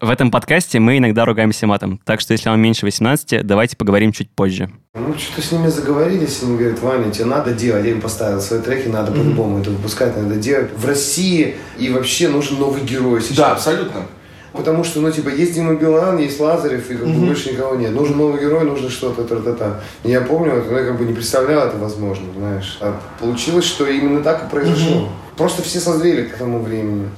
В этом подкасте мы иногда ругаемся матом, так что если вам меньше 18, давайте поговорим чуть позже. Ну, что-то с ними заговорились, они говорят, Ваня, тебе надо делать, я им поставил свои треки, надо по-любому это выпускать, надо делать. В России и вообще нужен новый герой сейчас. Да, абсолютно. Потому что, ну, типа, есть Дима Билан, есть Лазарев, и как бы больше никого нет. Нужен новый герой, нужно что-то, та-та-та. И я помню, вот, я как бы не представлял это возможно, знаешь. А получилось, что именно так и произошло. Просто все созрели к тому времени.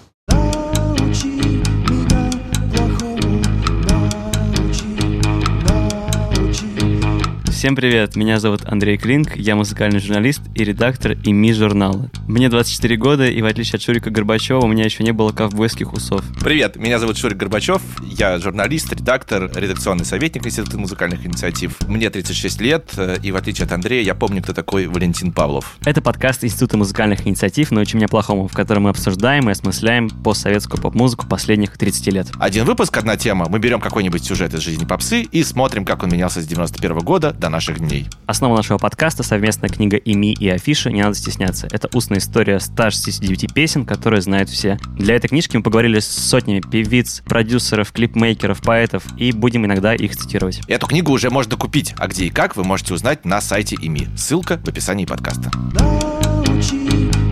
Всем привет, меня зовут Андрей Клинк, я музыкальный журналист и редактор ИМИ журнала. Мне 24 года, и в отличие от Шурика Горбачева, у меня еще не было ковбойских усов. Привет, меня зовут Шурик Горбачев, я журналист, редактор, редакционный советник Института музыкальных инициатив. Мне 36 лет, э, и в отличие от Андрея, я помню, кто такой Валентин Павлов. Это подкаст Института музыкальных инициатив «Научи меня плохому», в котором мы обсуждаем и осмысляем постсоветскую поп-музыку последних 30 лет. Один выпуск, одна тема. Мы берем какой-нибудь сюжет из жизни попсы и смотрим, как он менялся с 91 года до наших дней. Основа нашего подкаста — совместная книга ИМИ и Афиши «Не надо стесняться». Это устная история 169 песен, которые знают все. Для этой книжки мы поговорили с сотнями певиц, продюсеров, клипмейкеров, поэтов и будем иногда их цитировать. Эту книгу уже можно купить, а где и как вы можете узнать на сайте ИМИ. Ссылка в описании подкаста. Научи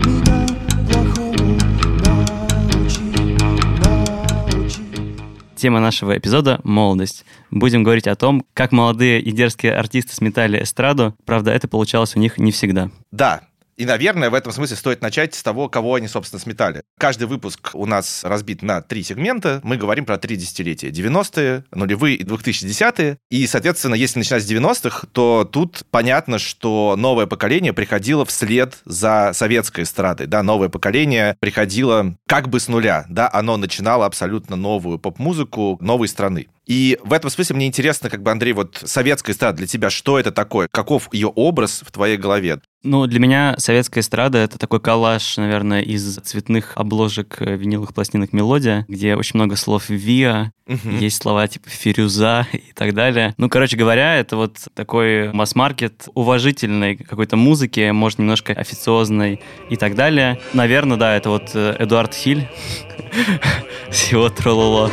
Тема нашего эпизода — молодость. Будем говорить о том, как молодые и дерзкие артисты сметали эстраду. Правда, это получалось у них не всегда. Да, и, наверное, в этом смысле стоит начать с того, кого они, собственно, сметали. Каждый выпуск у нас разбит на три сегмента. Мы говорим про три десятилетия. 90-е, нулевые и 2010-е. И, соответственно, если начинать с 90-х, то тут понятно, что новое поколение приходило вслед за советской эстрадой. Да, новое поколение приходило как бы с нуля. Да, оно начинало абсолютно новую поп-музыку новой страны. И в этом смысле мне интересно, как бы, Андрей, вот советская эстрада для тебя, что это такое? Каков ее образ в твоей голове? Ну, для меня советская эстрада — это такой коллаж, наверное, из цветных обложек э, виниловых пластинок «Мелодия», где очень много слов «виа», Мгм. есть слова типа «фирюза» и так далее. Ну, короче говоря, это вот такой масс-маркет уважительной какой-то музыки, может, немножко официозной и так далее. Наверное, да, это вот э, Эдуард Хиль с его трололо.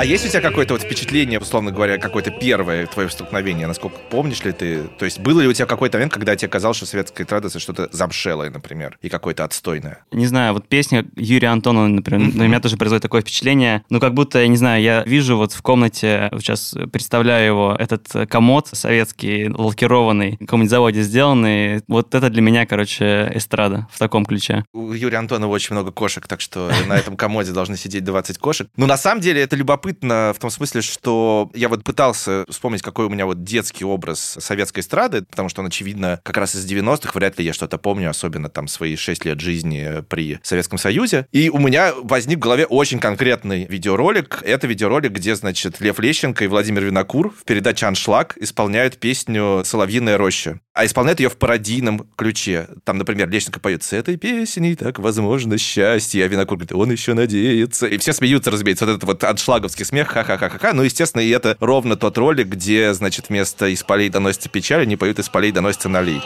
А есть у тебя какое-то вот впечатление, условно говоря, какое-то первое твое столкновение? Насколько помнишь ли ты? То есть было ли у тебя какой-то момент, когда тебе казалось, что советская это что-то замшелое, например, и какое-то отстойное? Не знаю, вот песня Юрия Антонова, например, на меня тоже производит такое впечатление. Ну, как будто, я не знаю, я вижу вот в комнате, вот сейчас представляю его, этот э, комод советский, лакированный, в каком-нибудь заводе сделанный. Вот это для меня, короче, эстрада в таком ключе. У Юрия Антонова очень много кошек, так что на этом комоде должны сидеть 20 кошек. Но на самом деле это любопытно в том смысле, что я вот пытался вспомнить, какой у меня вот детский образ советской эстрады, потому что он, очевидно, как раз из 90-х, вряд ли я что-то помню, особенно там свои 6 лет жизни при Советском Союзе. И у меня возник в голове очень конкретный видеоролик. Это видеоролик, где, значит, Лев Лещенко и Владимир Винокур в передаче «Аншлаг» исполняют песню «Соловьиная роща». А исполняют ее в пародийном ключе. Там, например, Лещенко поет «С этой песней так возможно счастье», а Винокур говорит «Он еще надеется». И все смеются, разумеется. Вот этот вот аншлаговский смех, ха-ха-ха-ха-ха. Ну, естественно, и это ровно тот ролик, где, значит, вместо «Из полей доносится печаль», они поют «Из полей доносится налей».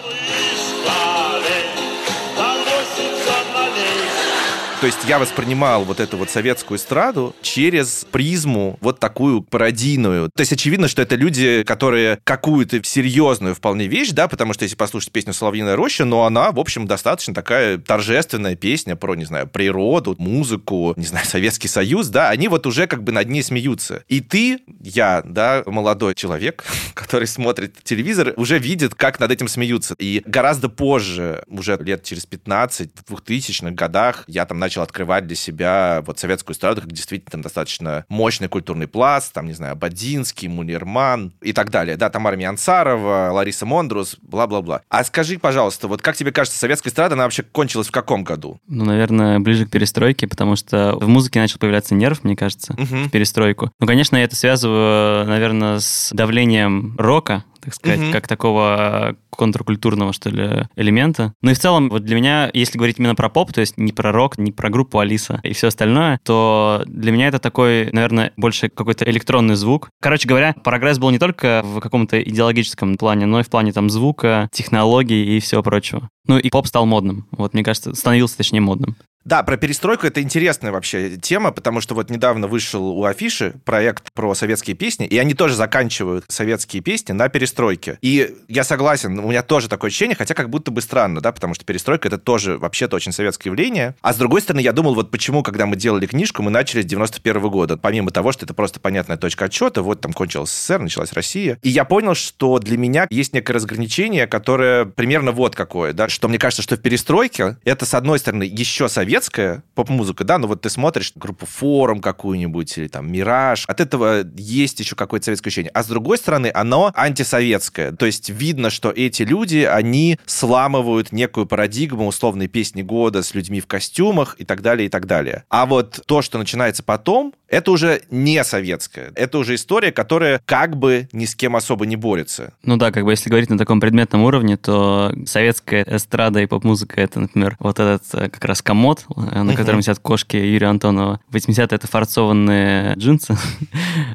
То есть я воспринимал вот эту вот советскую эстраду через призму вот такую пародийную. То есть очевидно, что это люди, которые какую-то серьезную вполне вещь, да, потому что если послушать песню «Соловьиная роща», но она, в общем, достаточно такая торжественная песня про, не знаю, природу, музыку, не знаю, Советский Союз, да, они вот уже как бы над ней смеются. И ты, я, да, молодой человек, который смотрит телевизор, уже видит, как над этим смеются. И гораздо позже, уже лет через 15, в 2000-х годах, я там начал открывать для себя вот советскую эстраду, как действительно там достаточно мощный культурный пласт, там, не знаю, Бадинский, Мунирман и так далее, да, Тамара Миансарова, Лариса Мондрус, бла-бла-бла. А скажи, пожалуйста, вот как тебе кажется, советская эстрада, она вообще кончилась в каком году? Ну, наверное, ближе к перестройке, потому что в музыке начал появляться нерв, мне кажется, Мгм. в перестройку. Ну, конечно, я это связываю, наверное, с давлением рока, так сказать, Мгм. как такого контркультурного, что ли, элемента. Ну и в целом, вот для меня, если говорить именно про поп, то есть не про рок, не про группу Алиса и все остальное, то для меня это такой, наверное, больше какой-то электронный звук. Короче говоря, прогресс был не только в каком-то идеологическом плане, но и в плане там звука, технологий и всего прочего. Ну и поп стал модным. Вот, мне кажется, становился, точнее, модным. Да, про перестройку это интересная вообще тема, потому что вот недавно вышел у Афиши проект про советские песни, и они тоже заканчивают советские песни на перестройке. И я согласен, у меня тоже такое ощущение, хотя как будто бы странно, да, потому что перестройка это тоже вообще-то очень советское явление. А с другой стороны, я думал, вот почему, когда мы делали книжку, мы начали с 91 года. Помимо того, что это просто понятная точка отчета, вот там кончилась СССР, началась Россия. И я понял, что для меня есть некое разграничение, которое примерно вот какое, да, что мне кажется, что в перестройке это, с одной стороны, еще советская поп-музыка, да, ну вот ты смотришь группу Форум какую-нибудь или там Мираж, от этого есть еще какое-то советское ощущение. А с другой стороны, оно антисоветское. То есть видно, что эти люди, они сламывают некую парадигму условной песни года с людьми в костюмах и так далее, и так далее. А вот то, что начинается потом, это уже не советское. Это уже история, которая как бы ни с кем особо не борется. Ну да, как бы если говорить на таком предметном уровне, то советская эстрада и поп-музыка это, например, вот этот э, как раз комод, э, на котором сидят кошки Юрия Антонова. 80-е это фарцованные джинсы,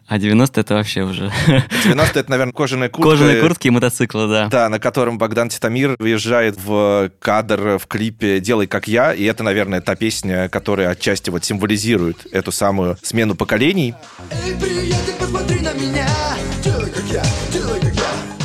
а 90-е это вообще уже 90 это, наверное, кожаная куртка. кожаные куртки и мотоциклы, да. Да, на котором Богдан Титамир выезжает в кадр в клипе «Делай как я», и это, наверное, та песня, которая отчасти вот символизирует эту самую смену поколений. Эй, приятель, посмотри на меня делай как я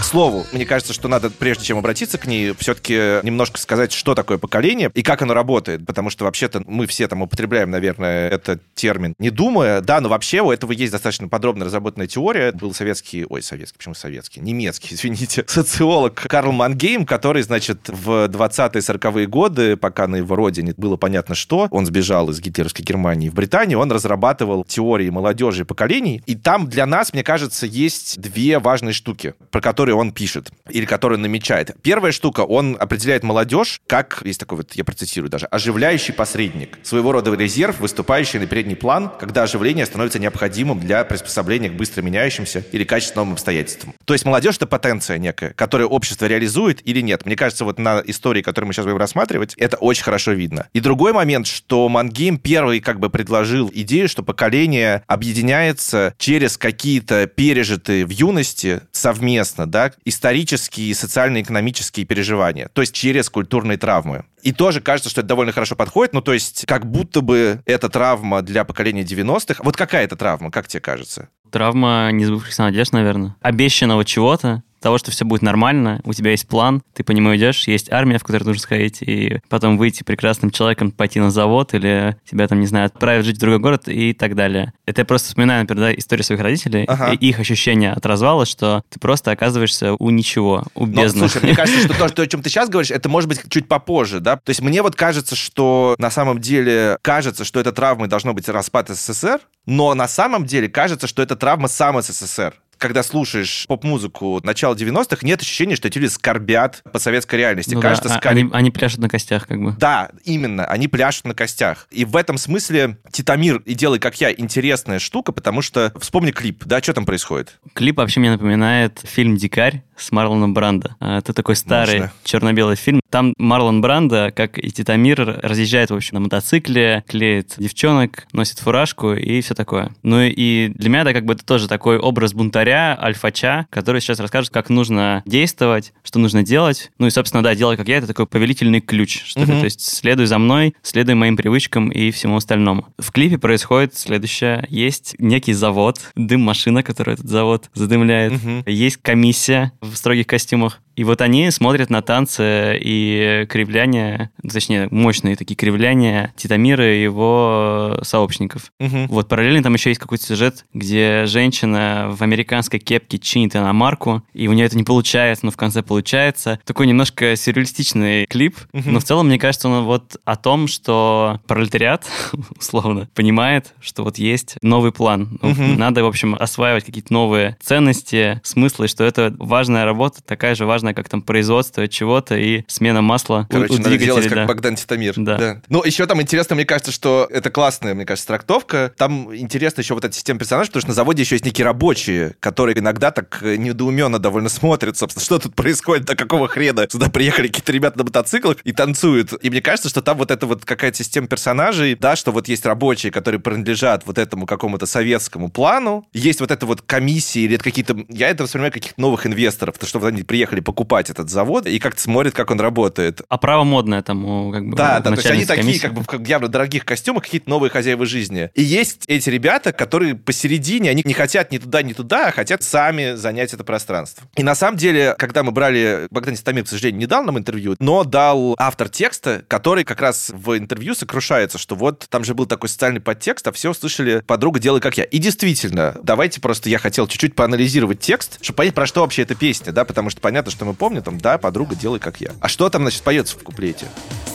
Слову, мне кажется, что надо, прежде чем обратиться к ней, все-таки немножко сказать, что такое поколение и как оно работает, потому что вообще-то мы все там употребляем, наверное, этот термин, не думая, да, но вообще у этого есть достаточно подробно разработанная теория. Был советский, ой, советский, почему советский? Немецкий, извините, социолог Карл Мангейм, который, значит, в 20-е, 40-е годы, пока на его родине было понятно что, он сбежал из гитлеровской Германии в Британию, он разрабатывал теории молодежи и поколений, и там для нас, мне кажется, есть две важные штуки, про которые он пишет или которые намечает. Первая штука, он определяет молодежь как, есть такой вот, я процитирую даже, оживляющий посредник, своего рода резерв, выступающий на передний план, когда оживление становится необходимым для приспособления к быстро меняющимся или качественным обстоятельствам. То есть молодежь — это потенция некая, которую общество реализует или нет. Мне кажется, вот на истории, которую мы сейчас будем рассматривать, это очень хорошо видно. И другой момент, что Мангейм первый как бы предложил идею, что поколение объединяется через какие-то пережитые в юности совместно, да, исторические и социально-экономические переживания, то есть через культурные травмы. И тоже кажется, что это довольно хорошо подходит, ну, то есть как будто бы эта травма для поколения 90-х. Вот какая это травма, как тебе кажется? Травма несбывшихся надежд, наверное. Обещанного чего-то, того, что все будет нормально, у тебя есть план, ты по нему идешь, есть армия, в которую нужно сходить, и потом выйти прекрасным человеком, пойти на завод, или тебя там, не знаю, отправят жить в другой город и так далее. Это я просто вспоминаю, например, да, историю своих родителей, Ага. и их ощущение от развала, что ты просто оказываешься у ничего, у Но, бездны. слушай, мне кажется, что то, что- о чем ты сейчас говоришь, это может быть чуть попозже, да? То есть мне вот кажется, что на самом деле кажется, что эта травма должно быть распад СССР, но на самом деле кажется, что это травма сам СССР. Когда слушаешь поп-музыку начала 90-х, нет ощущения, что эти люди скорбят по советской реальности. Ну да, кажется, а- скорее... они, они пляшут на костях, как бы. Да, именно, они пляшут на костях. И в этом смысле Титамир и «Делай как я» интересная штука, потому что вспомни клип, да, что там происходит? Клип вообще мне напоминает фильм «Дикарь» с Марлоном Брандо. А, Это такой старый Мощно. черно-белый фильм. Там Марлон Брандо, как и Титамир, разъезжает, в общем, на мотоцикле, клеит девчонок, носит фуражку и все такое. Ну и для меня это как бы это тоже такой образ бунтаря, альфача, который сейчас расскажет, как нужно действовать, что нужно делать. Ну и, собственно, да, делай как я, это такой повелительный ключ, что ли. Мгм. То есть следуй за мной, следуй моим привычкам и всему остальному. В клипе происходит следующее. Есть некий завод, дым-машина, которая этот завод задымляет. Мгм. Есть комиссия в строгих костюмах. И вот они смотрят на танцы и кривляния, точнее, мощные такие кривляния Титамира и его сообщников. Мгм. Вот параллельно там еще есть какой-то сюжет, где женщина в американской кепке чинит иномарку, и у нее это не получается, но в конце получается. Такой немножко сюрреалистичный клип, Мгм. но в целом, мне кажется, он вот о том, что пролетариат, условно, понимает, что вот есть новый план. Мгм. Надо, в общем, осваивать какие-то новые ценности, смыслы, что это важная работа, такая же важная важно, как там производство чего-то и смена масла у- Короче, у, надо двигателей, делать как да. Богдан Титамир. Да. Ну, еще там интересно, мне кажется, что это классная, мне кажется, трактовка. Там интересно еще вот эта система персонажей, потому что на заводе еще есть некие рабочие, которые иногда так э, недоуменно довольно смотрят, собственно, что тут происходит, до какого хрена сюда приехали какие-то ребята на мотоциклах и танцуют. И мне кажется, что там вот эта вот какая-то система персонажей, да, что вот есть рабочие, которые принадлежат вот этому какому-то советскому плану, есть вот это вот комиссии или это какие-то, я это воспринимаю как каких-то новых инвесторов, то что вот они приехали покупать этот завод и как-то смотрят, как он работает. А право модное там как бы Да, да, то есть они начальницы такие, комиссии. как бы в как явно дорогих костюмах, какие-то новые хозяева жизни. И есть эти ребята, которые посередине, они не хотят ни туда, ни туда, а хотят сами занять это пространство. И на самом деле, когда мы брали, Богдан Стамир, к сожалению, не дал нам интервью, но дал автор текста, который как раз в интервью сокрушается, что вот там же был такой социальный подтекст, а все услышали «подруга, делай как я». И действительно, давайте просто я хотел чуть-чуть поанализировать текст, чтобы понять, про что вообще эта песня, да, потому что понятно, что мы помним, там, да, подруга, делай как я. А что там, значит, поется в куплете?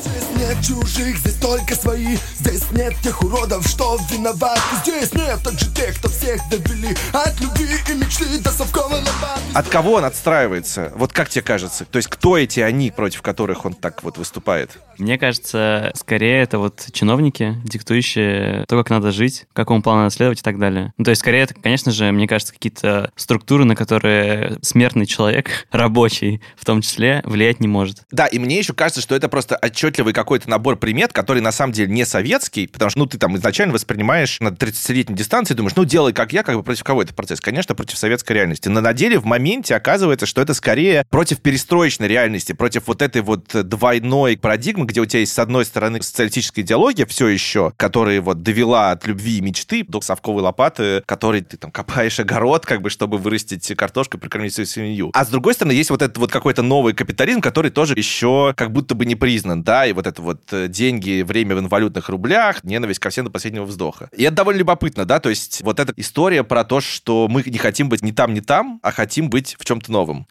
Здесь нет чужих, здесь только свои Здесь нет тех уродов, что виноваты Здесь нет также тех, кто всех довели От любви и мечты до совковой лопаты От кого он отстраивается? Вот как тебе кажется? То есть кто эти они, против которых он так вот выступает? Мне кажется, скорее это вот чиновники, диктующие то, как надо жить, какому плану надо следовать и так далее. Ну, то есть, скорее, это, конечно же, мне кажется, какие-то структуры, на которые смертный человек, рабочий в том числе, влиять не может. Да, и мне еще кажется, что это просто отчетливый какой-то набор примет, который на самом деле не советский, потому что, ну, ты там изначально воспринимаешь на 30-летней дистанции, думаешь, ну, делай как я, как бы против кого это процесс? Конечно, против советской реальности. Но на деле в моменте оказывается, что это скорее против перестроечной реальности, против вот этой вот двойной парадигмы, где у тебя есть, с одной стороны, социалистическая идеология все еще, которая вот довела от любви и мечты до совковой лопаты, которой ты там копаешь огород, как бы, чтобы вырастить картошку и прокормить свою семью. А с другой стороны, есть вот этот вот какой-то новый капитализм, который тоже еще как будто бы не признан, да, и вот это вот э, деньги, время в инвалютных рублях, ненависть ко всем до последнего вздоха. И это довольно любопытно, да, то есть вот эта история про то, что мы не хотим быть ни там, ни там, а хотим быть в чем-то новом.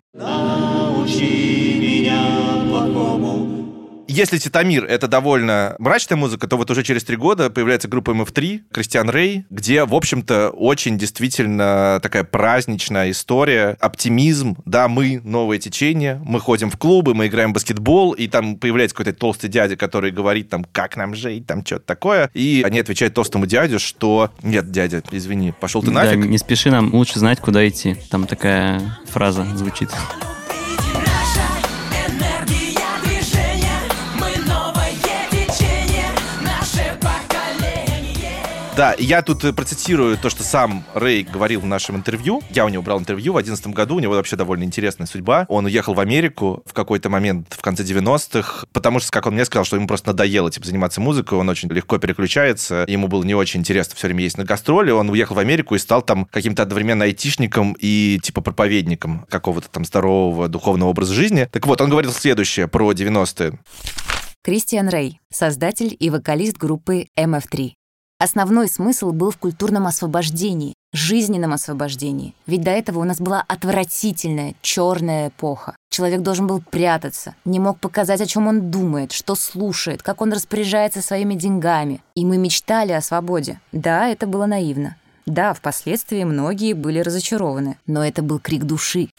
Если Титамир — это довольно мрачная музыка, то вот уже через три года появляется группа MF3, Кристиан Рэй, где, в общем-то, очень действительно такая праздничная история, оптимизм, да, мы — новое течение, мы ходим в клубы, мы играем в баскетбол, и там появляется какой-то толстый дядя, который говорит там, как нам жить, там что-то такое, и они отвечают толстому дядю, что нет, дядя, извини, пошел ты Да, нафиг. не спеши, нам лучше знать, куда идти. Там такая фраза звучит. Да, я тут э, процитирую то, что сам Рэй говорил в нашем интервью. Я у него брал интервью в 2011 году, у него вообще довольно интересная судьба. Он уехал в Америку в какой-то момент в конце 90-х, потому что, как он мне сказал, что ему просто надоело типа, заниматься музыкой, он очень легко переключается, ему было не очень интересно все время ездить на гастроли, он уехал в Америку и стал там каким-то одновременно айтишником и типа проповедником какого-то там здорового духовного образа жизни. Так вот, он говорил следующее про 90-е. Кристиан Рэй, создатель и вокалист группы MF3. Основной смысл был в культурном освобождении, жизненном освобождении. Ведь до этого у нас была отвратительная черная эпоха. Человек должен был прятаться, не мог показать, о чем он думает, что слушает, как он распоряжается своими деньгами. И мы мечтали о свободе. Да, это было наивно. Да, впоследствии многие были разочарованы, но это был крик души.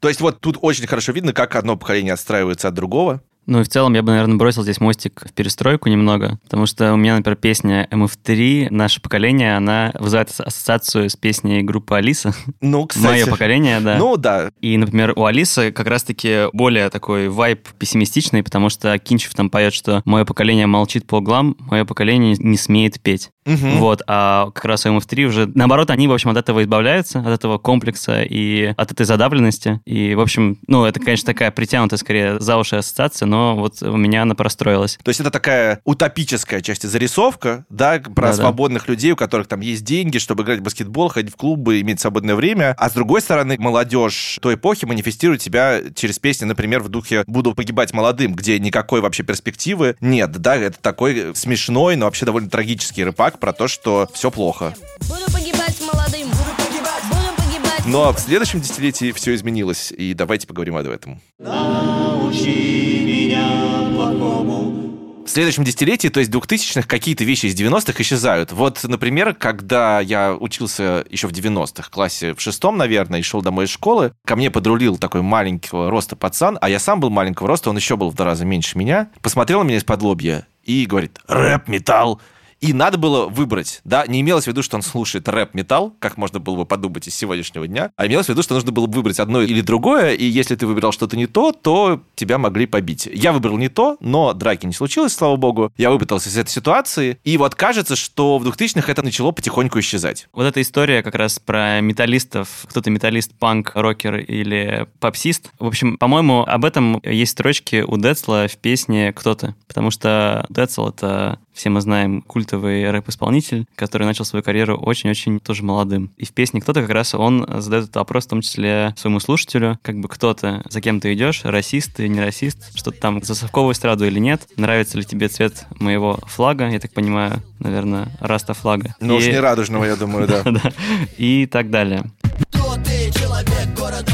То есть вот тут очень хорошо видно, как одно поколение отстраивается от другого. Ну и в целом я бы, наверное, бросил здесь мостик в перестройку немного, потому что у меня, например, песня MF3 «Наше поколение», она вызывает ас- ассоциацию с песней группы Алиса. Ну, кстати. Мое поколение, да. Ну, да. И, например, у Алисы как раз-таки более такой вайб пессимистичный, потому что Кинчев там поет, что «Мое поколение молчит по углам, мое поколение не смеет петь». Мгм. Вот, а как раз у MF3 уже, наоборот, они, в общем, от этого избавляются, от этого комплекса и от этой задавленности. И, в общем, ну, это, конечно, такая притянутая, скорее, за уши ассоциация, но вот у меня она простроилась. То есть это такая утопическая часть зарисовка, да, про Да-да. свободных людей, у которых там есть деньги, чтобы играть в баскетбол, ходить в клубы, иметь свободное время. А с другой стороны, молодежь той эпохи манифестирует себя через песни, например, в духе «Буду погибать молодым», где никакой вообще перспективы нет, да, это такой смешной, но вообще довольно трагический рыпак про то, что все плохо. Буду погибать молодым, буду погибать, буду погибать. Но в следующем десятилетии все изменилось, и давайте поговорим об этом. В в следующем десятилетии, то есть 2000-х, какие-то вещи из 90-х исчезают. Вот, например, когда я учился еще в 90-х, классе в шестом, наверное, и шел домой из школы, ко мне подрулил такой маленького роста пацан, а я сам был маленького роста, он еще был в два раза меньше меня, посмотрел на меня из-под лобья и говорит, рэп, металл. И надо было выбрать, да, не имелось в виду, что он слушает рэп-металл, как можно было бы подумать из сегодняшнего дня, а имелось в виду, что нужно было бы выбрать одно или другое, и если ты выбирал что-то не то, то тебя могли побить. Я выбрал не то, но драки не случилось, слава богу. Я выпутался из этой ситуации, и вот кажется, что в 2000-х это начало потихоньку исчезать. Вот эта история как раз про металлистов, кто-то металлист, панк, рокер или попсист. В общем, по-моему, об этом есть строчки у Децла в песне «Кто-то», потому что Децл — это все мы знаем культовый рэп-исполнитель, который начал свою карьеру очень-очень тоже молодым. И в песне «Кто-то» как раз он задает этот вопрос, в том числе своему слушателю, как бы кто-то, за кем ты идешь, расист ты, не расист, что-то там за совковую эстраду или нет, нравится ли тебе цвет моего флага, я так понимаю, наверное, раста флага. Ну уж И- не радужного, я думаю, да. Да. И так далее. Кто ты, человек города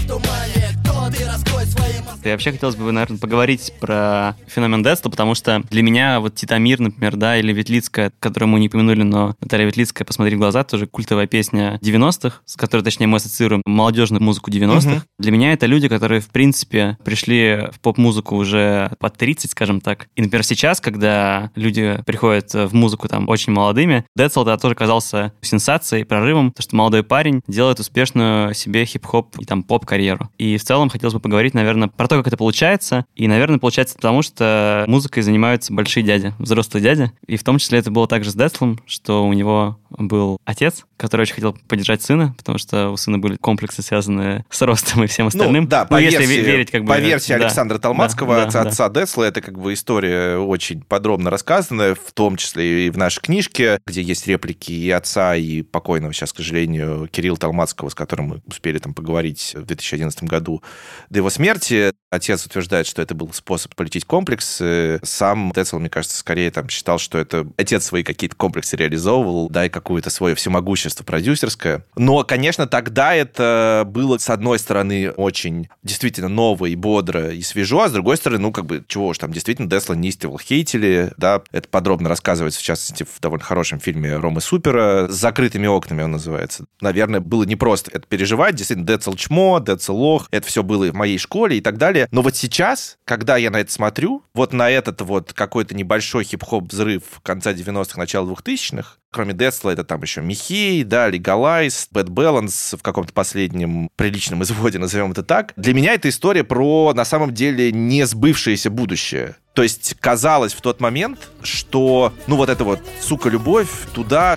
И вообще хотелось бы, наверное, поговорить про феномен детства, потому что для меня вот Титамир, например, да, или Ветлицкая, которую мы не упомянули, но Наталья Ветлицкая «Посмотри в глаза», тоже культовая песня 90-х, с которой, точнее, мы ассоциируем молодежную музыку 90-х. Мгм. Для меня это люди, которые, в принципе, пришли в поп-музыку уже под 30, скажем так. И, например, сейчас, когда люди приходят в музыку там очень молодыми, Децл тогда тоже казался сенсацией, прорывом, то, что молодой парень делает успешную себе хип-хоп и там поп-карьеру. И в целом хотелось бы поговорить, наверное, про то, как это получается. И, наверное, получается потому, что музыкой занимаются большие дяди, взрослые дяди. И в том числе это было также с Децлом, что у него был отец, который очень хотел поддержать сына, потому что у сына были комплексы, связанные с ростом и всем остальным. Ну, да, по, если версии, ве- верить как бы... по версии да. Александра Толмацкого, Да, отца, да, отца Десла, это как бы история очень подробно рассказанная, в том числе и в нашей книжке, где есть реплики и отца, и покойного сейчас, к сожалению, Кирилла Толмацкого, с которым мы успели там поговорить в 2011 году до его смерти. Отец утверждает, что это был способ полететь комплекс. Э, Сам Децл, мне кажется, скорее там считал, что это отец свои какие-то комплексы реализовывал, да, и какое-то свое всемогущество продюсерское. Но, конечно, тогда это было, с одной стороны, очень действительно ново и бодро и свежо, а с другой стороны, ну, как бы, чего уж там, действительно, Десла нистивал, хейтили, да, это подробно рассказывается, в частности, в довольно хорошем фильме Ромы Супера, с закрытыми окнами он называется. Наверное, было непросто это переживать, действительно, Децл чмо, Децл лох, это все было и в моей школе и так далее. Но вот сейчас, когда я на это смотрю, вот на этот вот какой-то небольшой хип-хоп взрыв конца 90-х, начала 2000-х, кроме Децла, это там еще Михей, да, Легалайз, Bad Balance в каком-то последнем приличном изводе, назовем это так. Для меня это история про, на самом деле, не сбывшееся будущее. То есть казалось в тот момент, что, ну, вот это вот, сука, любовь туда,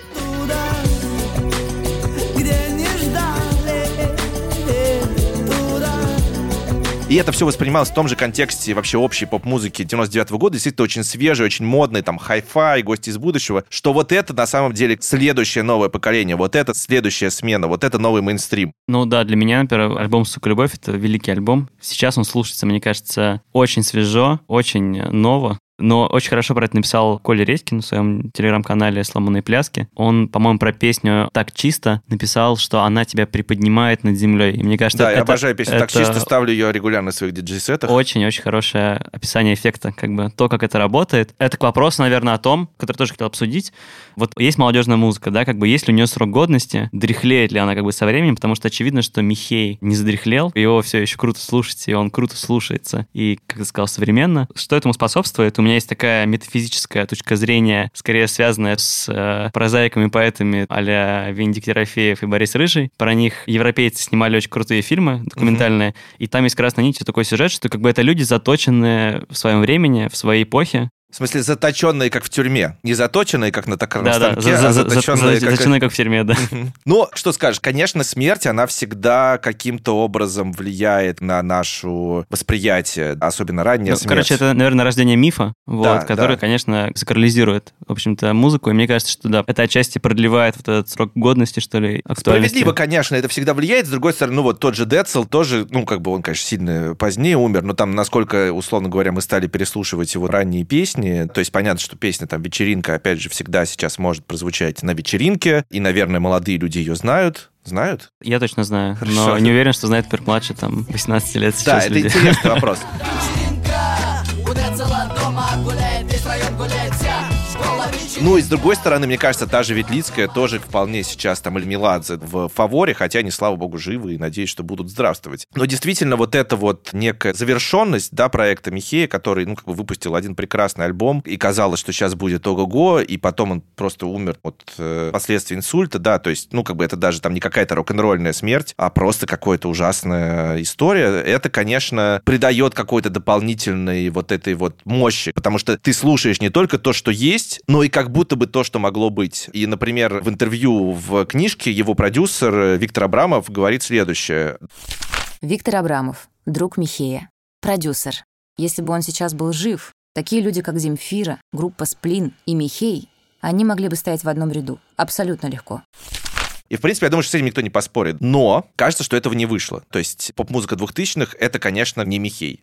И это все воспринималось в том же контексте вообще общей поп-музыки 99 года, действительно очень свежий, очень модный, там, хай-фай, гости из будущего, что вот это на самом деле следующее новое поколение, вот это следующая смена, вот это новый мейнстрим. Ну да, для меня, например, альбом «Сука, любовь» — это великий альбом. Сейчас он слушается, мне кажется, очень свежо, очень ново. Но очень хорошо про это написал Коля Редькин в своем телеграм-канале «Сломанные пляски». Он, по-моему, про песню «Так чисто» написал, что она тебя приподнимает над землей. И мне кажется, Да, я это- обожаю песню «Так это чисто», ставлю ее регулярно в своих диджей-сетах. Очень-очень хорошее описание эффекта, как бы то, как это работает. Это к вопросу, наверное, о том, который тоже хотел обсудить. Вот есть молодежная музыка, да, как бы есть ли у нее срок годности, дряхлеет ли она как бы со временем, потому что очевидно, что Михей не задряхлел, его все еще круто слушать, и он круто слушается, и, как ты сказал, современно. Что этому способствует? У меня есть такая метафизическая точка зрения, скорее связанная с э, прозаиками, поэтами а-ля Венедикт Ерофеев и Борис Рыжий. Про них европейцы снимали очень крутые фильмы документальные, и там есть красной нитью такой сюжет, что как бы это люди, заточенные в своем времени, в своей эпохе. В смысле, заточенные, как в тюрьме. Не заточенные, как на токарном Да-да, станке, за- а за- за- заточенные, за- как... заточенные как в тюрьме, да. Ну, что скажешь, конечно, смерть, она всегда каким-то образом влияет на нашу восприятие, особенно ранняя Ну, смерть. короче, это, наверное, рождение мифа, вот, Да, который, да. конечно, сакрализирует, в общем-то, музыку. И мне кажется, что да, это отчасти продлевает вот этот срок годности, что ли, актуальности. Справедливо, конечно, это всегда влияет. С другой стороны, ну вот тот же Децл тоже, ну как бы он, конечно, сильно позднее умер, но там, насколько, условно говоря, мы стали переслушивать его ранние песни, то есть понятно, что песня там «Вечеринка», опять же, всегда сейчас может прозвучать на вечеринке, и, наверное, молодые люди ее знают. Знают? Я точно знаю, Хорошо. но не уверен, что знает теперь младше, там, 18 лет Да, сейчас это люди. интересный вопрос. У Ну и с другой стороны, мне кажется, та же Ветлицкая тоже вполне сейчас там, или Меладзе в фаворе, хотя они, слава богу, живы и надеюсь, что будут здравствовать. Но действительно, вот эта вот некая завершенность, да, проекта Михея, который, ну, как бы выпустил один прекрасный альбом, и казалось, что сейчас будет ого-го, и потом он просто умер от э, последствий инсульта, да, то есть, ну, как бы это даже там не какая-то рок-н-ролльная смерть, а просто какая-то ужасная история. Это, конечно, придает какой-то дополнительной вот этой вот мощи, потому что ты слушаешь не только то, что есть, но и как будто бы то, что могло быть. И, например, в интервью в книжке его продюсер э, Виктор Абрамов говорит следующее. Виктор Абрамов, друг Михея, продюсер. Если бы он сейчас был жив, такие люди, как Земфира, группа Сплин и Михей, они могли бы стоять в одном ряду. Абсолютно легко. И, в принципе, я думаю, что с этим никто не поспорит. Но кажется, что этого не вышло. То есть поп-музыка 2000-х — это, конечно, не Михей.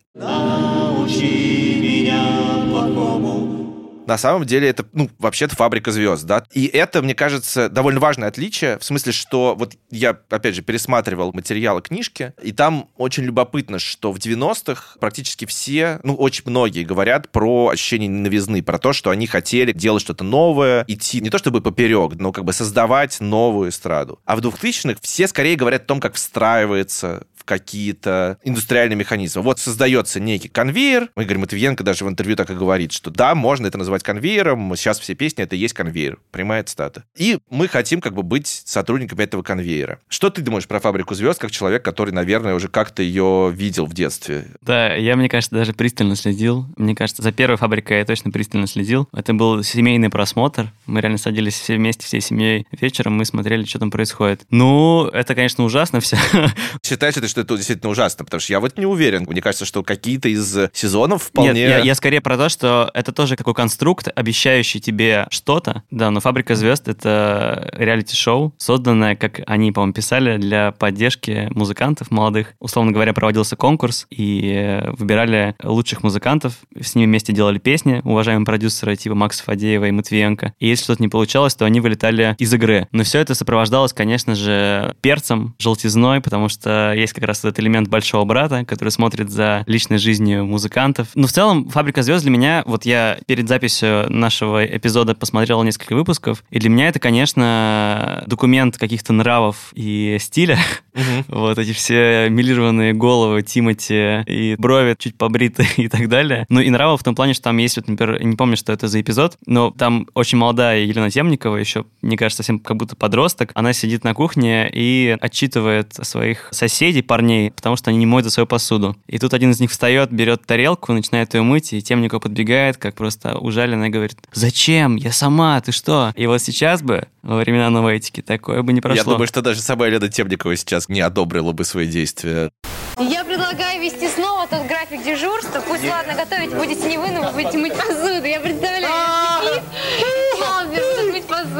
На самом деле это, ну, вообще-то фабрика звезд, да. И это, мне кажется, довольно важное отличие, в смысле, что вот я, опять же, пересматривал материалы книжки, и там очень любопытно, что в 90-х практически все, ну, очень многие говорят про ощущение новизны, про то, что они хотели делать что-то новое, идти не то чтобы поперек, но как бы создавать новую эстраду. А в 2000-х все скорее говорят о том, как встраивается в какие-то индустриальные механизмы. Вот создается некий конвейер. Игорь Матвиенко даже в интервью так и говорит, что да, можно это называть конвейером. Сейчас все песни это и есть конвейер. Прямая цитата. И мы хотим как бы быть сотрудниками этого конвейера. Что ты думаешь про «Фабрику звезд» как человек, который, наверное, уже как-то ее видел в детстве? Да, я, мне кажется, даже пристально следил. Мне кажется, за первой фабрикой я точно пристально следил. Это был семейный просмотр. Мы реально садились все вместе, всей семьей вечером, мы смотрели, что там происходит. Ну, это, конечно, ужасно все. Считаешь ли ты, что это действительно ужасно? Потому что я вот не уверен. Мне кажется, что какие-то из сезонов вполне... Нет, я, я скорее про то, что это тоже такой конструкт, обещающий тебе что-то. Да, но «Фабрика звезд» — это реалити-шоу, созданное, как они, по-моему, писали, для поддержки музыкантов молодых. Условно говоря, проводился конкурс, и э, выбирали лучших музыкантов, с ними вместе делали песни, уважаемые продюсеры типа Макса Фадеева и Матвиенко. И если что-то не получалось, то они вылетали из игры. Но все это сопровождалось, конечно же, перцем, желтизной, потому что есть как раз этот элемент большого брата, который смотрит за личной жизнью музыкантов. Но в целом «Фабрика звезд» для меня, вот я перед записью нашего эпизода посмотрел несколько выпусков, и для меня это, конечно, документ каких-то нравов и стиля. Вот эти все милированные головы Тимати и брови чуть побритые и так далее. Ну и нравов в том плане, что там есть, вот, например, не помню, что это за эпизод, но там очень молодая Елена Темникова, еще, мне кажется, совсем как будто подросток. Она сидит на кухне и отчитывает своих соседей, парней, потому что они не моют за свою посуду. И тут один из них встает, берет тарелку, начинает ее мыть, и Темникова подбегает, как просто ужаленная, говорит, зачем? Я сама, ты что? И вот сейчас бы, во времена новой этики, такое бы не прошло. Я думаю, что даже сама Елена Темникова сейчас не одобрила бы свои действия. Я предлагаю вести снова тот график дежурства. Пусть, ладно, готовить будете не вы, но вы будете мыть посуду. Я представляю. Малбер будет мыть посуду.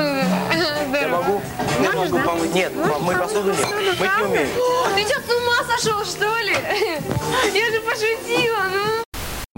Я могу? Я могу помыть. Нет, мыть посуду нет. Мыть не умею. Ты что, с ума сошел, что ли? Я же пошутила, ну.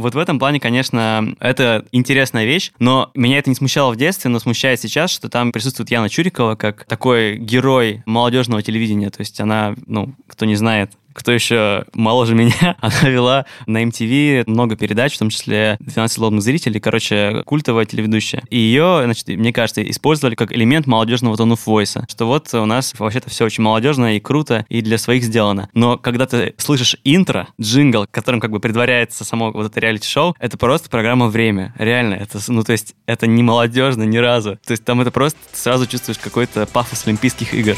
Вот в этом плане, конечно, это интересная вещь, но меня это не смущало в детстве, но смущает сейчас, что там присутствует Яна Чурикова как такой герой молодежного телевидения. То есть она, ну, кто не знает, кто еще моложе меня, она вела на MTV много передач, в том числе 12 лобных зрителей, короче, культовая телеведущая. И ее, значит, мне кажется, использовали как элемент молодежного тона войса, что вот у нас вообще-то все очень молодежно и круто, и для своих сделано. Но когда ты слышишь интро, джингл, которым как бы предваряется само вот это реалити-шоу, это просто программа «Время». Реально, это, ну, то есть, это не молодежно ни разу. То есть там это просто сразу чувствуешь какой-то пафос Олимпийских игр.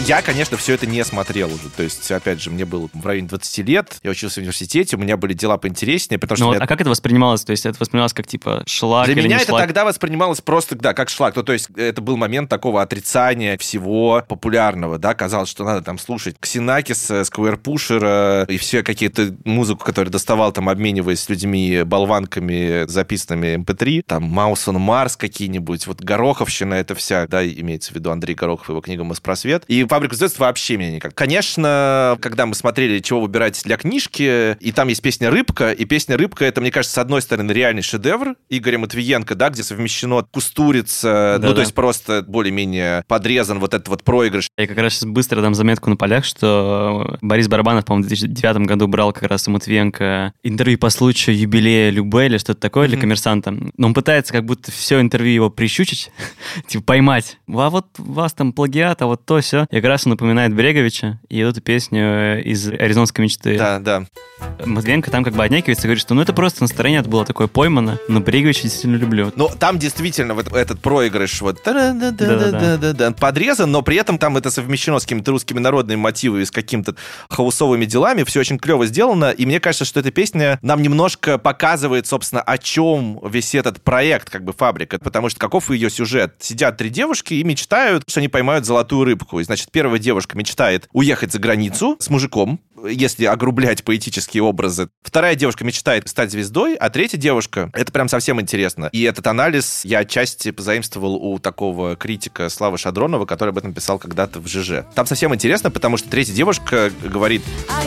Я, конечно, все это не смотрел уже. То есть, опять же, мне было в районе 20 лет, я учился в университете, у меня были дела поинтереснее, потому что... Ну, меня- а как это воспринималось? То есть это воспринималось как типа шлак Для меня это шлак? тогда воспринималось просто, да, как шлак. Ну, то есть это был момент такого отрицания всего популярного, да, казалось, что надо там слушать Ксенакиса, Сквер-Пушера и все какие-то музыку, которую доставал там, обмениваясь с людьми болванками, записанными MP3, там Маусон Марс какие-нибудь, вот Гороховщина это вся, да, имеется в виду Андрей Горохов, его книга «Моспросвет». И И «Фабрику звезд» вообще меня никак. Конечно, когда мы смотрели, чего выбирать для книжки, и там есть песня «Рыбка», и песня «Рыбка» — это, мне кажется, с одной стороны, реальный шедевр Игоря Матвиенко, да, где совмещено кустурица, ну, Да-да. то есть просто более-менее подрезан вот этот вот проигрыш. Я как раз сейчас быстро дам заметку на полях, что Борис Барабанов, по-моему, в 2009 году брал как раз у Матвиенко интервью по случаю юбилея Любе или что-то такое для коммерсанта. Но он пытается как будто все интервью его прищучить, типа поймать. А вот у вас там плагиат, а вот то все. И как раз он напоминает Бреговича и эту песню из «Аризонской мечты». Да, да. Матвиенко там как бы отнекивается и говорит, что ну это просто настроение это было такое поймано, но Бреговича действительно люблю. Но там действительно вот этот проигрыш вот подрезан, но при этом там это совмещено с какими-то русскими народными мотивами, с какими-то хаусовыми делами. Все очень клево сделано. И мне кажется, что эта песня нам немножко показывает, собственно, о чем весь этот проект, как бы фабрика. Потому что каков ее сюжет? Сидят три девушки и мечтают, что они поймают золотую рыбку. И, значит, первая девушка мечтает уехать за границу с мужиком, если огрублять поэтические образы. Вторая девушка мечтает стать звездой, а третья девушка, это прям совсем интересно. И этот анализ я отчасти позаимствовал у такого критика Славы Шадронова, который об этом писал когда-то в ЖЖ. Там совсем интересно, потому что третья девушка говорит, А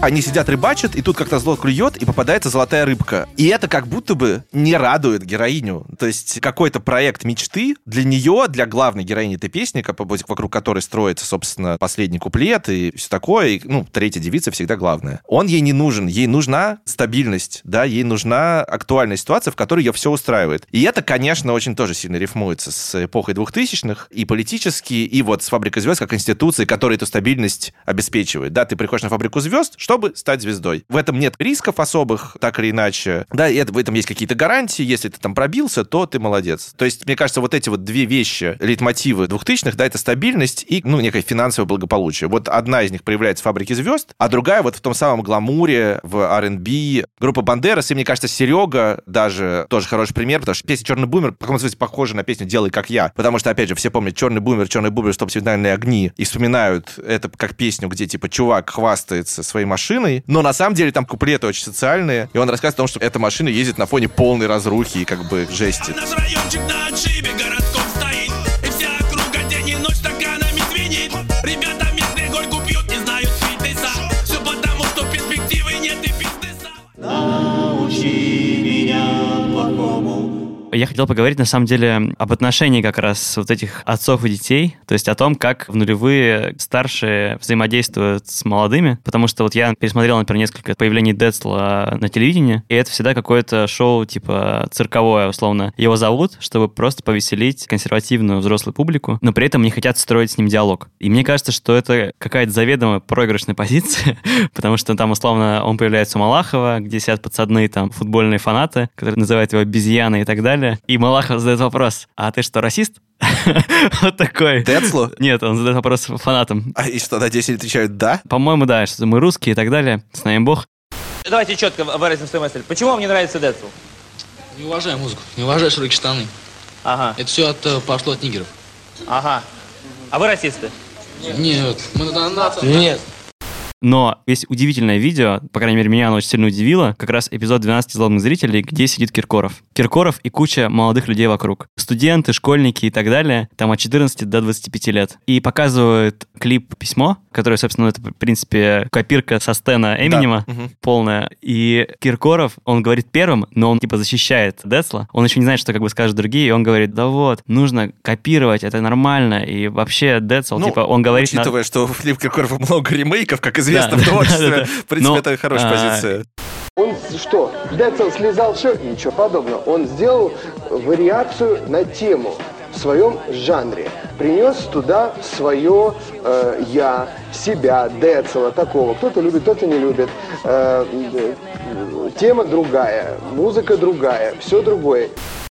они сидят рыбачат, и тут как-то зло клюет, и попадается золотая рыбка. И это как будто бы не радует героиню. То есть какой-то проект мечты для нее, для главной героини этой песни, вокруг которой строится, собственно, последний куплет и все такое, и, ну, третья девица всегда главная. Он ей не нужен, ей нужна стабильность, да, ей нужна актуальная ситуация, в которой ее все устраивает. И это, конечно, очень тоже сильно рифмуется с эпохой двухтысячных и политически, и вот с «Фабрикой звезд» как институцией, которая эту стабильность обеспечивает. Да, ты приходишь на «Фабрику звезд», чтобы стать звездой. В этом нет рисков особых, так или иначе. Да, и это, в этом есть какие-то гарантии. Если ты там пробился, то ты молодец. То есть, мне кажется, вот эти вот две вещи, лейтмотивы двухтысячных, да, это стабильность и, ну, некое финансовое благополучие. Вот одна из них проявляется в «Фабрике звезд», а другая вот в том самом гламуре, в R&B. Группа Бандерас, и, мне кажется, Серега даже тоже хороший пример, потому что песня «Черный бумер» в каком-то смысле похожа на песню «Делай как я», потому что, опять же, все помнят «Черный бумер», «Черный бумер», «Стоп, сигнальные огни» и вспоминают это как песню, где, типа, чувак хвастается своей машиной, но на самом деле там куплеты очень социальные, и он рассказывает о том, что эта машина ездит на фоне полной разрухи и как бы жести. Наш Я хотел поговорить, на самом деле, об отношении как раз вот этих отцов и детей, то есть о том, как в нулевые старшие взаимодействуют с молодыми, потому что вот я пересмотрел, например, несколько появлений Децла на телевидении, и это всегда какое-то шоу типа цирковое, условно. Его зовут, чтобы просто повеселить консервативную взрослую публику, но при этом не хотят строить с ним диалог. И мне кажется, что это какая-то заведомо проигрышная позиция, потому что там, условно, он появляется у Малахова, где сидят подсадные там футбольные фанаты, которые называют его обезьяной и так далее. И Малахов задает вопрос, а ты что, расист? Вот такой. Децлу? Нет, он задает вопрос фанатам. А и что, на 10 отвечают «да»? По-моему, да, что мы русские и так далее. С нами Бог. Давайте четко выразим свою мысль. Почему вам не нравится Децл? Не уважаю музыку, не уважаю широкие штаны. Ага, Это все от, э, пошло от нигеров. ага. А вы расисты? Нет, мы на нация. Нет. Но есть удивительное видео, по крайней мере, меня оно очень сильно удивило, как раз эпизод 12 злобных зрителей, где сидит Киркоров. Киркоров и куча молодых людей вокруг. Студенты, школьники и так далее, там от 14 до 25 лет. И показывают клип «Письмо», который, собственно, это, в принципе, копирка со стена Эминема, Мгм. полная. И Киркоров, он говорит первым, но он, типа, защищает Децла. Он еще не знает, что, как бы, скажут другие, и он говорит, да вот, нужно копировать, это нормально, и вообще Децл, Ну, типа, он говорит... на- Учитывая, что у Филиппа Киркорова много ремейков, как известно, Да, в творчестве, да, да. в принципе, Но, это хорошая а, позиция. Он что? Децл слезал счет, ничего подобного. Он сделал вариацию на тему в своем жанре. Принес туда свое э, я, себя, Децела, такого. Кто-то любит, кто-то не любит. Э, э, тема другая, музыка другая, все другое.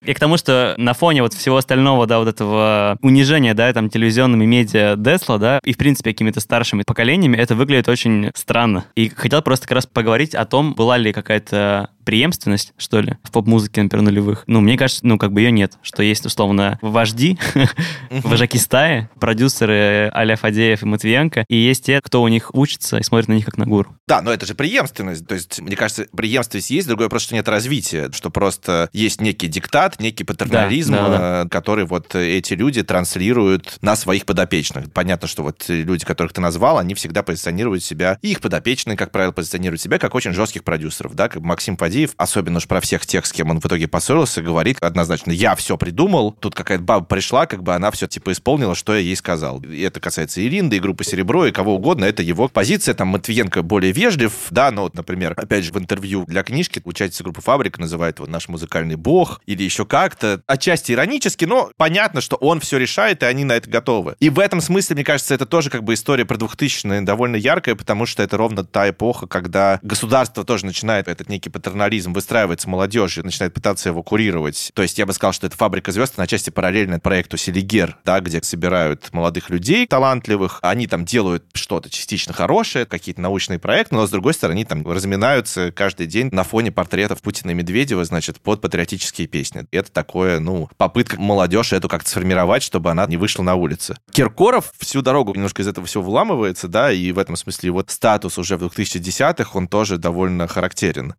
И к тому, что на фоне вот всего остального, да, вот этого унижения, да, там, телевизионными медиа Десла, да, и, в принципе, какими-то старшими поколениями, это выглядит очень странно. И хотел просто как раз поговорить о том, была ли какая-то преемственность, что ли, в поп-музыке, например, нулевых. Ну, мне кажется, ну, как бы ее нет, что есть, условно, вожди, вожаки стаи, продюсеры а-ля Фадеев и Матвиенко, и есть те, кто у них учится и смотрит на них как на гуру. Да, но это же преемственность. То есть, мне кажется, преемственность есть, другое просто, что нет развития, что просто есть некий диктат, некий патернализм, Да, да, э, который вот эти люди транслируют на своих подопечных. Понятно, что вот люди, которых ты назвал, они всегда позиционируют себя, и их подопечные, как правило, позиционируют себя как очень жестких продюсеров, да, как Максим Фадеев, особенно уж про всех тех, с кем он в итоге поссорился, говорит однозначно, я все придумал, тут какая-то баба пришла, как бы она все типа исполнила, что я ей сказал. И это касается и Ринды, и группы Серебро, и кого угодно, это его позиция, там Матвиенко более вежлив, да, но вот, например, опять же, в интервью для книжки участница группы Фабрика называет его наш музыкальный бог, или еще как-то, отчасти иронически, но понятно, что он все решает, и они на это готовы. И в этом смысле, мне кажется, это тоже как бы история про 2000-е довольно яркая, потому что это ровно та эпоха, когда государство тоже начинает этот некий патернализм выстраивать с молодежью, начинает пытаться его курировать. То есть я бы сказал, что это «Фабрика звезд», она отчасти параллельно проекту «Селигер», да, где собирают молодых людей талантливых, они там делают что-то частично хорошее, какие-то научные проекты, но с другой стороны, там разминаются каждый день на фоне портретов Путина и Медведева, значит, под патриотические песни. Это такое, ну, попытка молодежи эту как-то сформировать, чтобы она не вышла на улицы. Киркоров всю дорогу немножко из этого всего выламывается, да, и в этом смысле его статус уже в 2010-х, он тоже довольно характерен.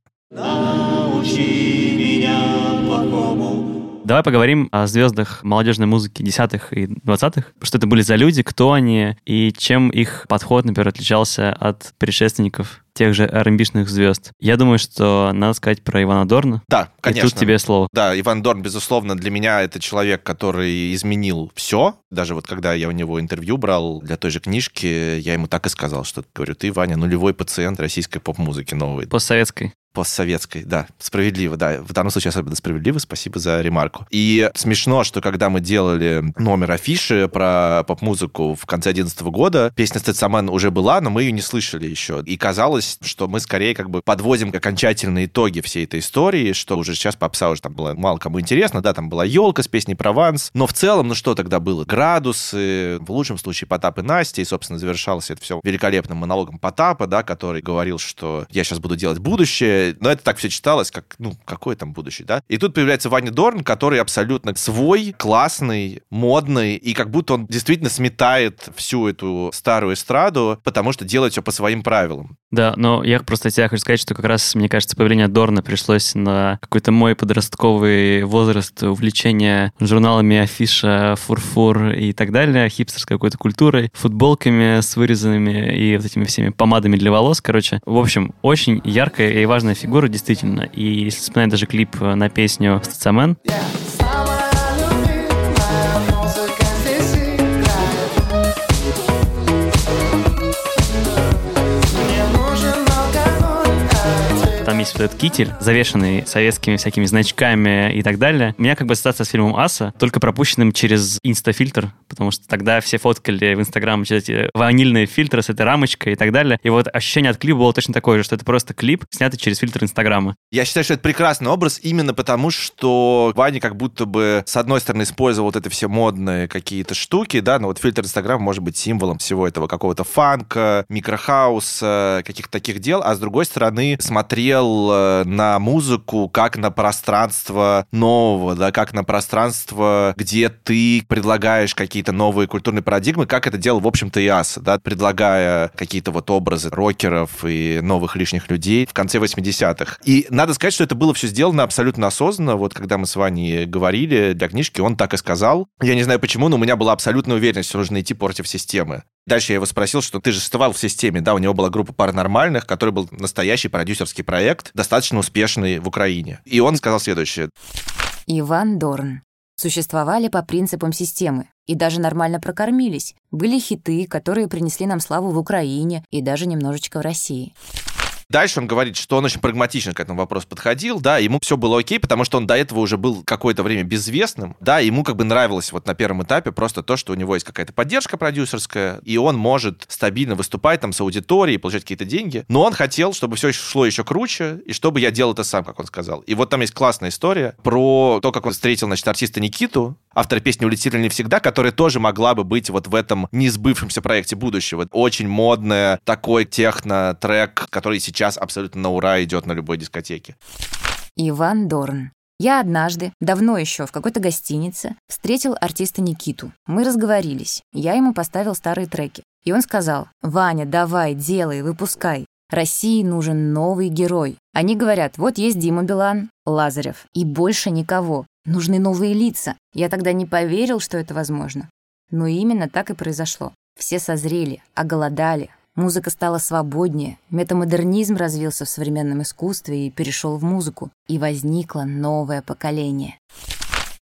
Давай поговорим о звездах молодежной музыки десятых и двадцатых. Что это были за люди, кто они и чем их подход, например, отличался от предшественников тех же rb звезд. Я думаю, что надо сказать про Ивана Дорна. Да, конечно. И тут тебе слово. Да, Иван Дорн, безусловно, для меня это человек, который изменил все. Даже вот когда я у него интервью брал для той же книжки, я ему так и сказал, что, говорю, ты, Ваня, нулевой пациент российской поп-музыки новой. Постсоветской. Постсоветской, да, справедливо, да. В данном случае особенно справедливо, спасибо за ремарку. И смешно, что когда мы делали номер афиши про поп-музыку в конце 2011 года, песня «Стецамен» уже была, но мы ее не слышали еще. И казалось, что мы скорее как бы подводим окончательные итоги всей этой истории, что уже сейчас попса уже там было мало кому интересно, да, там была елка с песней «Прованс», но в целом, ну что тогда было? Градусы, в лучшем случае Потап и Настя, и, собственно, завершалось это все великолепным монологом Потапа, да, который говорил, что я сейчас буду делать будущее, но это так все читалось, как, ну, какое там будущее, да? И тут появляется Ваня Дорн, который абсолютно свой, классный, модный, и как будто он действительно сметает всю эту старую эстраду, потому что делает все по своим правилам. Да, но я просто тебе хочу сказать, что как раз, мне кажется, появление Дорна пришлось на какой-то мой подростковый возраст увлечения журналами Афиша, Фурфур и так далее, хипстерской какой-то культурой, футболками с вырезанными и вот этими всеми помадами для волос, короче. В общем, очень яркая и важная фигура, действительно. И если вспоминать даже клип на песню «Стацамен», там есть вот этот китель, завешенный советскими всякими значками и так далее. У меня как бы ассоциация с фильмом «Аса», только пропущенным через инстафильтр, потому что тогда все фоткали в Инстаграм через эти ванильные фильтры с этой рамочкой и так далее. И вот ощущение от клипа было точно такое же, что это просто клип, снятый через фильтр Инстаграма. Я считаю, что это прекрасный образ именно потому, что Ваня как будто бы, с одной стороны, использовал вот это все модные какие-то штуки, да, но вот фильтр Инстаграм может быть символом всего этого какого-то фанка, микрохауса, каких-то таких дел, а с другой стороны, смотрел э, на музыку как на пространство нового, да, как на пространство, где ты предлагаешь какие-то новые культурные парадигмы, как это делал, в общем-то, и да, предлагая какие-то вот образы рокеров и новых лишних людей в конце 80-х. И надо сказать, что это было все сделано абсолютно осознанно. Вот когда мы с Ваней говорили для книжки, он так и сказал. Я не знаю почему, но у меня была абсолютная уверенность, что нужно идти против системы. Дальше я его спросил, что ты же существовал в системе, да, у него была группа паранормальных, который был настоящий продюсерский проект, достаточно успешный в Украине. И он сказал следующее. Иван Дорн. Существовали по принципам системы и даже нормально прокормились. Были хиты, которые принесли нам славу в Украине и даже немножечко в России. Дальше он говорит, что он очень прагматично к этому вопросу подходил, да, ему все было окей, потому что он до этого уже был какое-то время безвестным, да, ему как бы нравилось вот на первом этапе просто то, что у него есть какая-то поддержка продюсерская, и он может стабильно выступать там с аудиторией, получать какие-то деньги, но он хотел, чтобы все шло еще круче, и чтобы я делал это сам, как он сказал. И вот там есть классная история про то, как он встретил, значит, артиста Никиту, автора песни «Улетели не всегда», которая тоже могла бы быть вот в этом несбывшемся проекте будущего. Очень модная такой техно-трек, который сейчас абсолютно на ура идет на любой дискотеке. Иван Дорн. Я однажды, давно еще, в какой-то гостинице, встретил артиста Никиту. Мы разговорились. Я ему поставил старые треки. И он сказал, «Ваня, давай, делай, выпускай. России нужен новый герой». Они говорят, вот есть Дима Билан, Лазарев, и больше никого. Нужны новые лица. Я тогда не поверил, что это возможно. Но именно так и произошло. Все созрели, оголодали. Музыка стала свободнее, метамодернизм развился в современном искусстве и перешел в музыку, и возникло новое поколение.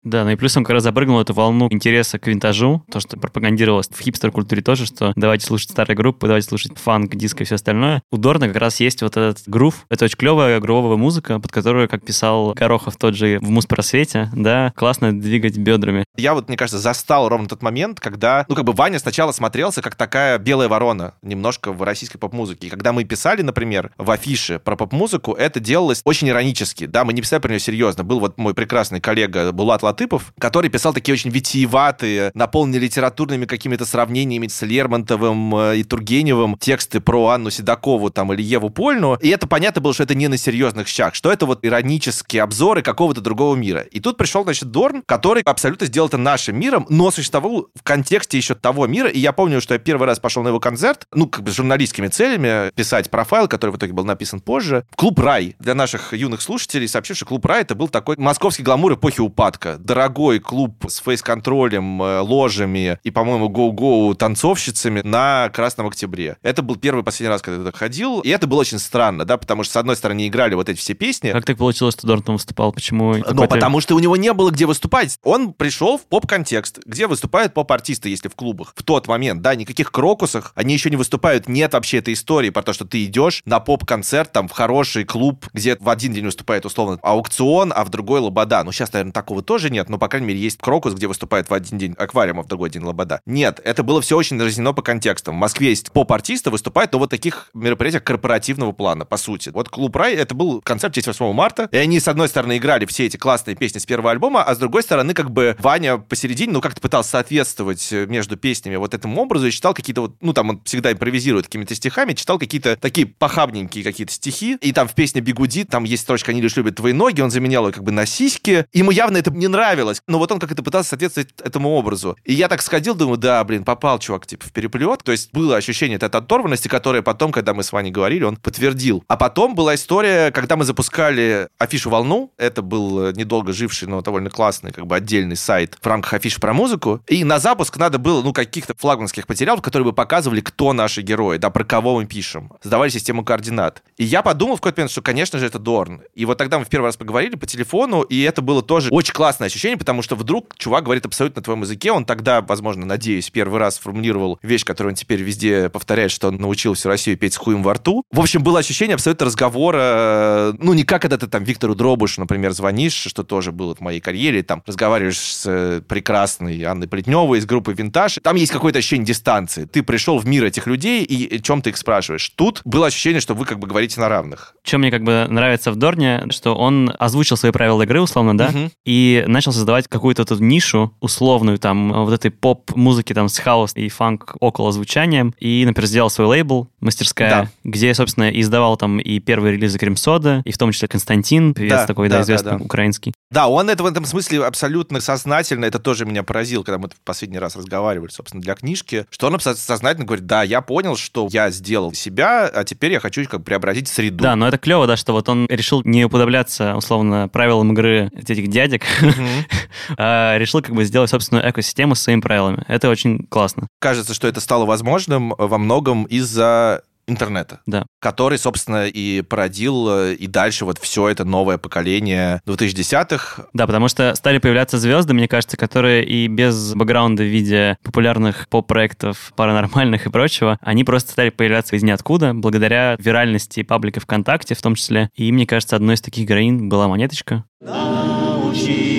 Да, ну и плюсом как раз запрыгнул эту волну интереса к винтажу, то, что пропагандировалось в хипстер-культуре тоже, что давайте слушать старые группы, давайте слушать фанк, диско и все остальное. У Дорна как раз есть вот этот грув. Это очень клевая грувовая музыка, под которую, как писал Горохов тот же в Муспросвете, да, классно двигать бедрами. Я вот, мне кажется, застал ровно тот момент, когда, ну, как бы Ваня сначала смотрелся как такая белая ворона немножко в российской поп-музыке. И когда мы писали, например, в афише про поп-музыку, это делалось очень иронически, да, мы не писали про нее серьезно. Был вот мой прекрасный коллега Булат Латыпов, который писал такие очень витиеватые, наполненные литературными какими-то сравнениями с Лермонтовым э, и Тургеневым тексты про Анну Седокову там или Еву Польну. И это понятно было, что это не на серьезных щах, что это вот иронические обзоры какого-то другого мира. И тут пришел, значит, Дорн, который абсолютно сделал это нашим миром, но существовал в контексте еще того мира. И я помню, что я первый раз пошел на его концерт, ну, как бы с журналистскими целями, писать профайл, который в итоге был написан позже. Клуб «Рай». Для наших юных слушателей сообщу, что клуб «Рай» это был такой московский гламур эпохи упадка. Дорогой клуб с фейс-контролем, э, ложами и, по-моему, гоу-гоу танцовщицами на Красном Октябре. Это был первый последний раз, когда я туда ходил, и это было очень странно, да, потому что, с одной стороны, играли вот эти все песни. Как так получилось, что Дорн там выступал? Почему? Ну, потому что у него не было где выступать. Он пришел в поп-контекст, где выступают поп-артисты, если в клубах. В тот момент, да, никаких крокусах, они еще не выступают. Нет вообще этой истории про то, что ты идешь на поп-концерт, там, в хороший клуб, где в один день выступает, условно, аукцион, а в другой лобода. Ну, сейчас, наверное, такого тоже нет, но, по крайней мере, есть крокус, где выступает в один день аквариум, а в другой день лобода. Нет, это было все очень разнено по контекстам. В Москве есть поп-артисты, выступают на вот таких мероприятиях корпоративного плана, по сути. Вот клуб Рай, это был концерт в честь 8 марта, и они, с одной стороны, играли все эти классные песни с первого альбома, а с другой стороны, как бы Ваня посередине, ну, как-то пытался соответствовать э, между песнями вот этому образу и читал какие-то вот, ну, там он всегда импровизирует какими-то стихами, читал какие-то такие похабненькие какие-то стихи, и там в песне «Бигуди» там есть строчка «Они лишь любят твои ноги», он заменял ее как бы на сиськи, ему явно это не нравилось, но вот он как-то пытался соответствовать этому образу. И я так сходил, думаю, да, блин, попал чувак, типа, в переплет, то есть было ощущение этой оторванности, которое потом, когда мы с Ваней говорили, он подтвердил. А потом была история, когда мы запускали афишу «Волну», это был э, недолго живший, но довольно классный, как бы отдельный сайт в рамках афиши про музыку, и на запуск надо было, ну, каких-то флагманских материалов, которые бы показывали, кто наши герои, да, про кого мы пишем. Сдавали систему координат. И я подумал в какой-то момент, что, конечно же, это Дорн. И вот тогда мы в первый раз поговорили по телефону, и это было тоже очень классное ощущение, потому что вдруг чувак говорит абсолютно на твоем языке. Он тогда, возможно, надеюсь, первый раз формулировал вещь, которую он теперь везде повторяет, что он научил всю Россию петь с хуем во рту. В общем, было ощущение абсолютно разговора, э, ну, не как когда ты там Виктору Дробушу, например, звонишь, что тоже было в моей карьере, там разговариваешь с э, прекрасной Анной Плетневой из группы «Винтаж». Там есть какое-то ощущение дистанции. Ты пришел в мир этих людей, и чем ты их спрашиваешь. Тут было ощущение, что вы как бы говорите на равных. Что мне как бы нравится в Дорне, что он озвучил свои правила игры, условно, да, Мгм. и начал создавать какую-то тут нишу условную, там, вот этой поп-музыки, там, с хаос и фанк около звучанием, и, например, сделал свой лейбл «Мастерская», Да. где, собственно, и издавал там и первые релизы Кремсода, и в том числе Константин, певец Да, такой, да, да, да, известный, да. украинский. Да, он это в этом смысле абсолютно сознательно, это тоже меня поразило, когда мы в последний раз разговаривали, собственно, для книжки, что он сознательно говорит, да, я понял, что я сделал себя, а теперь я хочу как преобразить среду. Да, но это клево, да, что вот он решил не уподобляться, условно, правилам игры этих дядек, решил как бы сделать собственную экосистему с своими правилами. Это очень классно. Кажется, что это стало возможным во многом из-за интернета, Да. который, собственно, и породил э, и дальше вот все это новое поколение 2010-х. Да, потому что стали появляться звезды, мне кажется, которые и без бэкграунда в виде популярных поп-проектов, паранормальных и прочего, они просто стали появляться из ниоткуда, благодаря виральности паблика ВКонтакте в том числе. И мне кажется, одной из таких героинь была Монеточка. Научи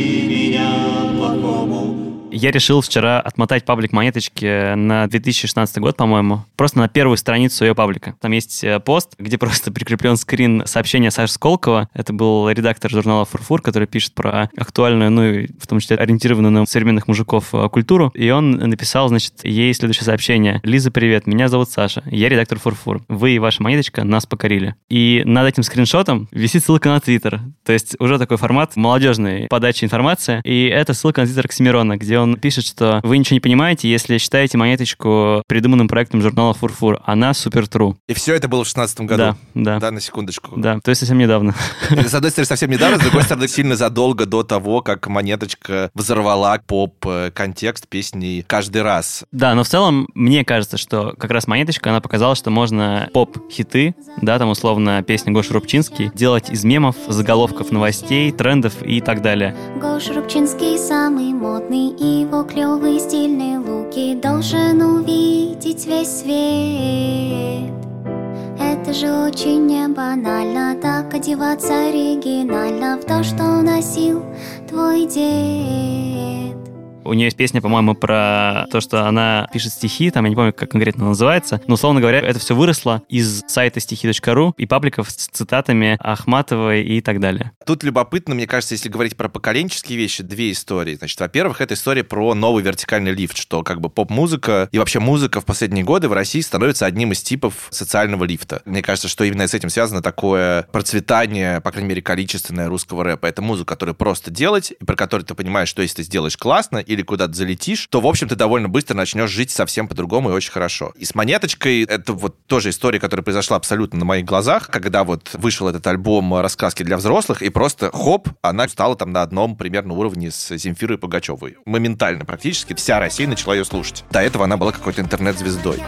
Я решил вчера отмотать паблик монеточки на 2016 год, по-моему, просто на первую страницу ее паблика. Там есть э, пост, где просто прикреплен скрин сообщения Саши Сколково. Это был редактор журнала «Фурфур», который пишет про актуальную, ну и в том числе ориентированную на современных мужиков э, культуру. И он написал, значит, ей следующее сообщение. «Лиза, привет, меня зовут Саша, я редактор «Фурфур». Вы и ваша монеточка нас покорили». И над этим скриншотом висит ссылка на Твиттер. То есть уже такой формат молодежной подачи информации. И это ссылка на Твиттер Оксимирона, где он пишет, что вы ничего не понимаете, если считаете монеточку придуманным проектом журнала «Фурфур». Она супер тру. И все это было в 16 году? Да, да. Да, на секундочку. Да, то есть совсем недавно. С одной стороны, совсем недавно, с другой стороны, сильно задолго до того, как монеточка взорвала поп-контекст песни каждый раз. Да, но в целом мне кажется, что как раз монеточка, она показала, что можно поп-хиты, да, там условно песня Гоши Рубчинский, делать из мемов, заголовков новостей, трендов и так далее. Гоша Рубчинский самый модный, его клевые стильные луки должен увидеть весь свет. Это же очень не банально Так одеваться оригинально В то, что носил твой дед У нее есть песня, по-моему, про то, что она пишет стихи, там я не помню, как конкретно называется, но, условно говоря, это все выросло из сайта стихи.ру и пабликов с цитатами Ахматовой и так далее. Тут любопытно, мне кажется, если говорить про поколенческие вещи, две истории. Значит, во-первых, это история про новый вертикальный лифт, что как бы поп-музыка и вообще музыка в последние годы в России становится одним из типов социального лифта. Мне кажется, что именно с этим связано такое процветание, по крайней мере, количественное русского рэпа. Это музыка, которую просто делать, и про которую ты понимаешь, что если ты сделаешь классно или куда-то залетишь, то, в общем, ты довольно быстро начнешь жить совсем по-другому и очень хорошо. И с монеточкой это вот тоже история, которая произошла абсолютно на моих глазах, когда вот вышел этот альбом «Рассказки для взрослых», и просто хоп, она стала там на одном примерно уровне с Земфирой Пугачевой. Моментально практически вся Россия начала ее слушать. До этого она была какой-то интернет-звездой.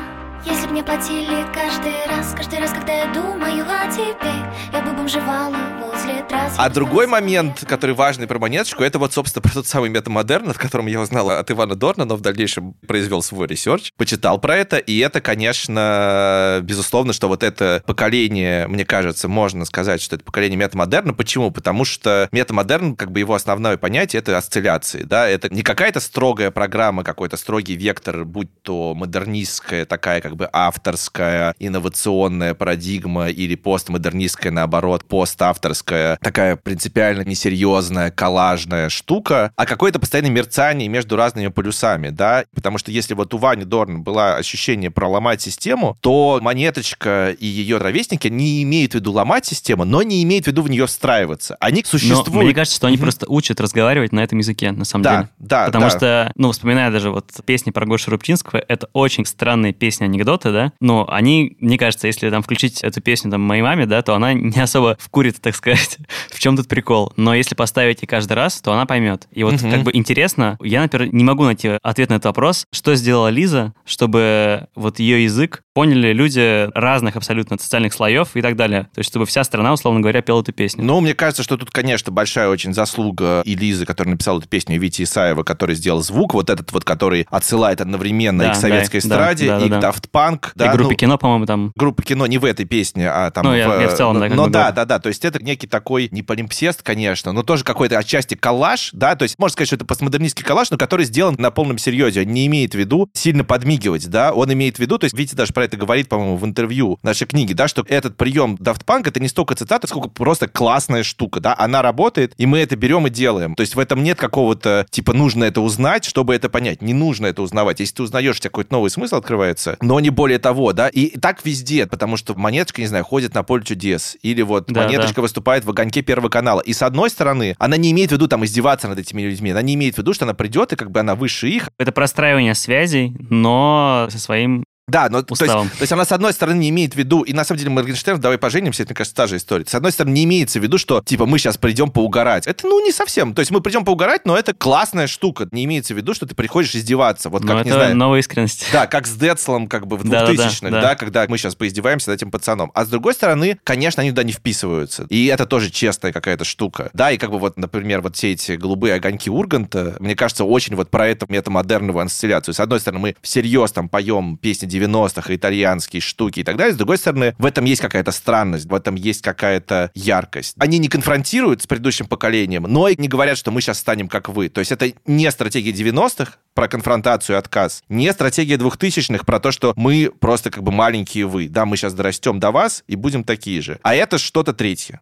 Если мне платили каждый раз Каждый раз, когда я думаю о тебе Я бы бомжевала возле трассы А другой момент, который важный про монеточку, это вот, собственно, про тот самый метамодерн, от котором я узнал от Ивана Дорна, но в дальнейшем произвел свой research, почитал про это, и это, конечно, безусловно, что вот это поколение, мне кажется, можно сказать, что это поколение метамодерна. Почему? Потому что метамодерн, как бы его основное понятие, это осцилляции, да, это не какая-то строгая программа, какой-то строгий вектор, будь то модернистская такая как бы авторская, инновационная парадигма или постмодернистская, наоборот, поставторская, такая принципиально несерьезная, коллажная штука, а какое-то постоянное мерцание между разными полюсами, да, потому что если вот у Вани Дорна было ощущение проломать систему, то Монеточка и ее ровесники не имеют в виду ломать систему, но не имеют в виду в нее встраиваться. Они существуют. Но мне кажется, что они просто учат разговаривать на этом языке, на самом Да, деле. да, Потому да. что, ну, вспоминая даже вот песни про Гошу Рубчинского, это очень странные песни, анекдоты, да, но они, мне кажется, если там включить эту песню там моей маме, да, то она не особо вкурит, так сказать, в чем тут прикол. Но если поставить ей каждый раз, то она поймет. И вот Мгм. как бы интересно, я, например, не могу найти ответ на этот вопрос, что сделала Лиза, чтобы вот ее язык поняли люди разных абсолютно социальных слоев и так далее. То есть, чтобы вся страна, условно говоря, пела эту песню. Ну, мне кажется, что тут, конечно, большая очень заслуга и Лизы, которая написала эту песню, и Вити Исаева, который сделал звук, вот этот вот, который отсылает одновременно Да, и к советской да, да, эстраде, да, да, и да. к Daft Punk. И да, группе ну, кино, по-моему, там. Группа кино не в этой песне, а там... Ну, я- я в целом, да, как Но бы да, говорю. да, да, то есть это некий такой, не полимпсест, конечно, но тоже какой-то отчасти коллаж, да, то есть можно сказать, что это постмодернистский коллаж, но который сделан на полном серьезе, он не имеет в виду сильно подмигивать, да, он имеет в виду, то есть Витя даже про это говорит, по-моему, в интервью нашей книги, да, что этот прием Daft Punk это не столько цитата, сколько просто классная штука, да, она работает, и мы это берем и делаем. То есть в этом нет какого-то, типа, нужно это узнать, чтобы это понять. Не нужно это узнавать. Если ты узнаешь, у тебя какой-то новый смысл открывается, но не более того, да, и так везде, потому что монеточка, не знаю, ходит на поле чудес, или вот Да, монеточка выступает в огоньке Первого канала. И с одной стороны, она не имеет в виду там издеваться над этими людьми, она не имеет в виду, что она придет, и как бы она выше их, Это простраивание связей, но со своим да, но то есть, то есть она с одной стороны не имеет в виду, и на самом деле Моргенштерн, давай поженимся, это, мне кажется, та же история. С одной стороны не имеется в виду, что типа мы сейчас придем поугарать. Это, ну, не совсем. То есть мы придем поугарать, но это классная штука. Не имеется в виду, что ты приходишь издеваться. Вот Ну, как, не это знаю, новая искренность. да, как с Децлом как бы в Да-да-да, 2000-х, да. да, когда мы сейчас поиздеваемся над этим пацаном. А с другой стороны, конечно, они туда не вписываются. И это тоже честная какая-то штука. Да, и как бы вот, например, вот все эти голубые огоньки Урганта, мне кажется, очень вот про эту метамодерновую инсталляцию. С одной стороны, мы всерьез там поем песни 90-х, итальянские штуки и так далее. С другой стороны, в этом есть какая-то странность, в этом есть какая-то яркость. Они не конфронтируют с предыдущим поколением, но и не говорят, что мы сейчас станем как вы. То есть это не стратегия 90-х про конфронтацию и отказ, не стратегия 2000-х про то, что мы просто как бы маленькие вы. Да, мы сейчас дорастем до вас и будем такие же. А это что-то третье.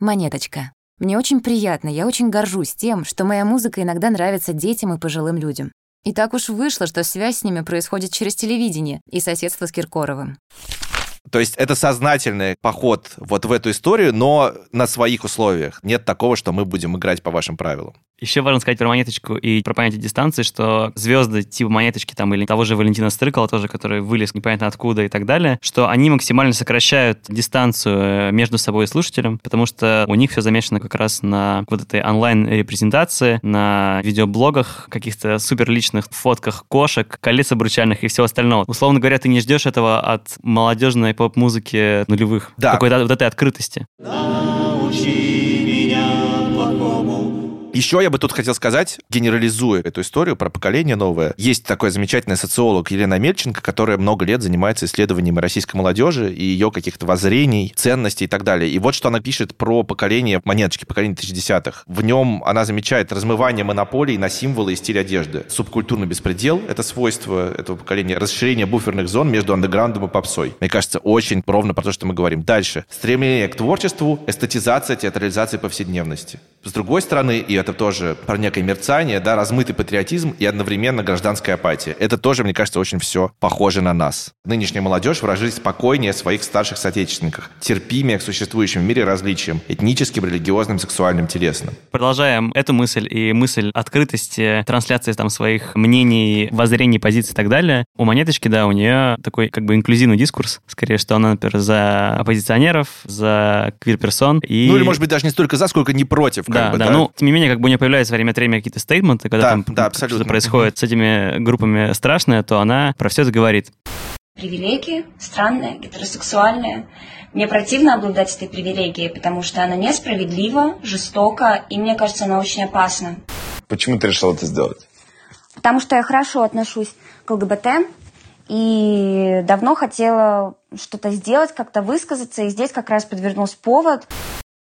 Монеточка. Мне очень приятно, я очень горжусь тем, что моя музыка иногда нравится детям и пожилым людям. И так уж вышло, что связь с ними происходит через телевидение и соседство с Киркоровым. То есть это сознательный поход вот в эту историю, но на своих условиях. Нет такого, что мы будем играть по вашим правилам. Еще важно сказать про монеточку и про понятие дистанции, что звезды типа монеточки там или того же Валентина Стрыкала тоже, который вылез непонятно откуда и так далее, что они максимально сокращают дистанцию э, между собой и слушателем, потому что у них все замешано как раз на вот этой онлайн-репрезентации, на видеоблогах, каких-то суперличных фотках кошек, колец обручальных и всего остального. Условно говоря, ты не ждешь этого от молодежной поп-музыки нулевых. Да. Какой-то вот этой открытости. Еще я бы тут хотел сказать, генерализуя эту историю про поколение новое, есть такой замечательный социолог Елена Мельченко, которая много лет занимается исследованием российской молодежи и ее каких-то воззрений, ценностей и так далее. И вот что она пишет про поколение монеточки, поколение 2010-х. В нем она замечает размывание монополий на символы и стиль одежды. Субкультурный беспредел — это свойство этого поколения. Расширение буферных зон между андеграундом и попсой. Мне кажется, очень ровно про то, что мы говорим. Дальше. Стремление к творчеству, эстетизация, театрализация повседневности. С другой стороны, и это тоже про некое мерцание, да, размытый патриотизм и одновременно гражданская апатия. Это тоже, мне кажется, очень все похоже на нас. Нынешняя молодежь выражает спокойнее своих старших соотечественниках, терпимее к существующим в мире различиям, этническим, религиозным, сексуальным, телесным. Продолжаем эту мысль и мысль открытости, трансляции там своих мнений, воззрений, позиций и так далее. У Монеточки, да, у нее такой как бы инклюзивный дискурс, скорее, что она, например, за оппозиционеров, за квир-персон. И... Ну или, может быть, даже не столько за, сколько не против. как Да, бы, да, ну, тем не менее, как бы у нее появляются время от времени какие-то стейтменты, когда Да, там да, что-то происходит с этими группами страшное, то она про все это говорит. Привилегии, странная, гетеросексуальная. Мне противно обладать этой привилегией, потому что она несправедлива, жестока, и мне кажется, она очень опасна. Почему ты решил это сделать? Потому что я хорошо отношусь к ЛГБТ и давно хотела что-то сделать, как-то высказаться, и здесь как раз подвернулся повод.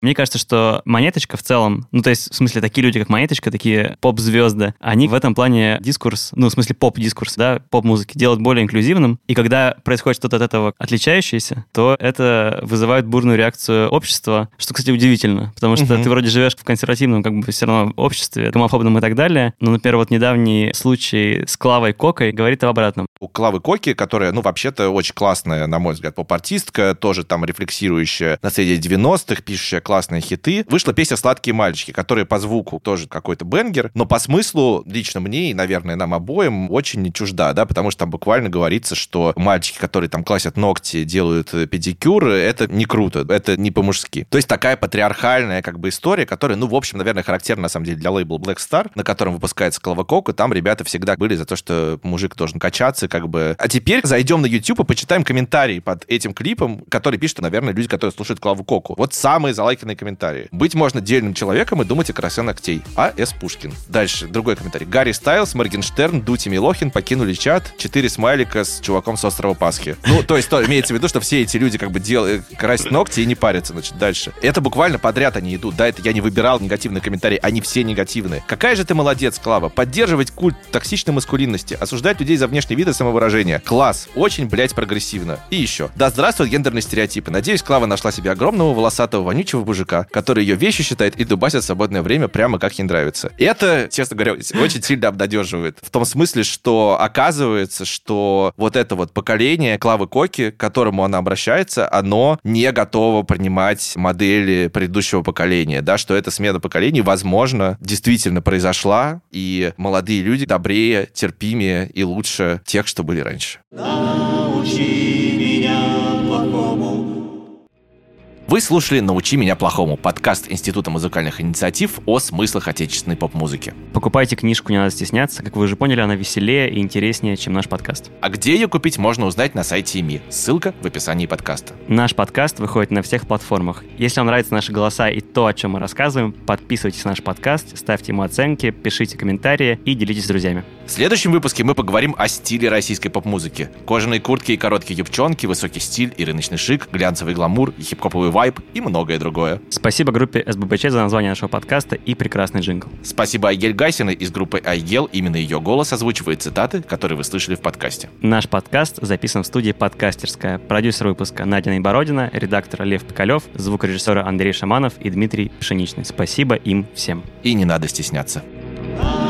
Мне кажется, что Монеточка в целом, ну, то есть, в смысле, такие люди, как Монеточка, такие поп-звезды, они в этом плане дискурс, ну, в смысле, поп-дискурс, да, поп-музыки делают более инклюзивным, и когда происходит что-то от этого отличающееся, то это вызывает бурную реакцию общества, что, кстати, удивительно, потому что Мгм. ты вроде живешь в консервативном, как бы, все равно обществе, гомофобном и так далее, но, например, вот недавний случай с Клавой Кокой говорит об обратном. У Клавы Коки, которая, ну, вообще-то очень классная, на мой взгляд, поп-артистка, тоже там рефлексирующая наследие 90-х, пишущая классные хиты, вышла песня «Сладкие мальчики», которая по звуку тоже какой-то бенгер, но по смыслу лично мне и, наверное, нам обоим очень чужда, да, потому что там буквально говорится, что мальчики, которые там классят ногти, делают э, педикюры, это не круто, это не по-мужски. То есть такая патриархальная как бы история, которая, ну, в общем, наверное, характерна на самом деле для лейбла Black Star, на котором выпускается Клава Кока, там ребята всегда были за то, что мужик должен качаться, как бы. А теперь зайдем на YouTube и почитаем комментарии под этим клипом, который пишут, наверное, люди, которые слушают Клаву Коку. Вот самые залайканные комментарии. Быть можно дельным человеком и думать о красе ногтей. А. С. Пушкин. Дальше, другой комментарий. Гарри Стайлс, Моргенштерн, Дути Милохин покинули чат. Четыре смайлика с чуваком с острова Пасхи. Ну, то есть, то, имеется в виду, что все эти люди как бы делают, красят ногти и не парятся, значит, дальше. Это буквально подряд они идут. Да, это я не выбирал негативные комментарии, они все негативные. Какая же ты молодец, Клава. Поддерживать культ токсичной маскулинности, осуждать людей за внешний вид и самовыражение. Класс. Очень, блядь, прогрессивно. И еще. Да здравствуют гендерные стереотипы. Надеюсь, Клава нашла себе огромного волосатого вонючего мужика, который ее вещи считает и дубасит в свободное время прямо как ей нравится. Это, честно говоря, очень сильно обнадеживает. В том смысле, что оказывается, что вот это вот поколение Клавы Коки, к которому она обращается, оно не готово принимать модели предыдущего поколения, да, что эта смена поколений, возможно, действительно произошла, и молодые люди добрее, терпимее и лучше тех, что были раньше. Вы слушали «Научи меня плохому» подкаст Института музыкальных инициатив о смыслах отечественной поп-музыки. Покупайте книжку «Не надо стесняться». Как вы уже поняли, она веселее и интереснее, чем наш подкаст. А где ее купить, можно узнать на сайте ИМИ. Ссылка в описании подкаста. Наш подкаст выходит на всех платформах. Если вам нравятся наши голоса и то, о чем мы рассказываем, подписывайтесь на наш подкаст, ставьте ему оценки, пишите комментарии и делитесь с друзьями. В следующем выпуске мы поговорим о стиле российской поп-музыки. Кожаные куртки и короткие юбчонки, высокий стиль и рыночный шик, глянцевый гламур и хип-хоповый вайб и многое другое. Спасибо группе СББЧ за название нашего подкаста и прекрасный джингл. Спасибо Айгель Гайсиной из группы Айгел. Именно ее голос озвучивает цитаты, которые вы слышали в подкасте. Наш подкаст записан в студии «Подкастерская». Продюсер выпуска Надя Найбородина, редактор Лев Пикалев, звукорежиссеры Андрей Шаманов и Дмитрий Пшеничный. Спасибо им всем. И не надо стесняться. Научи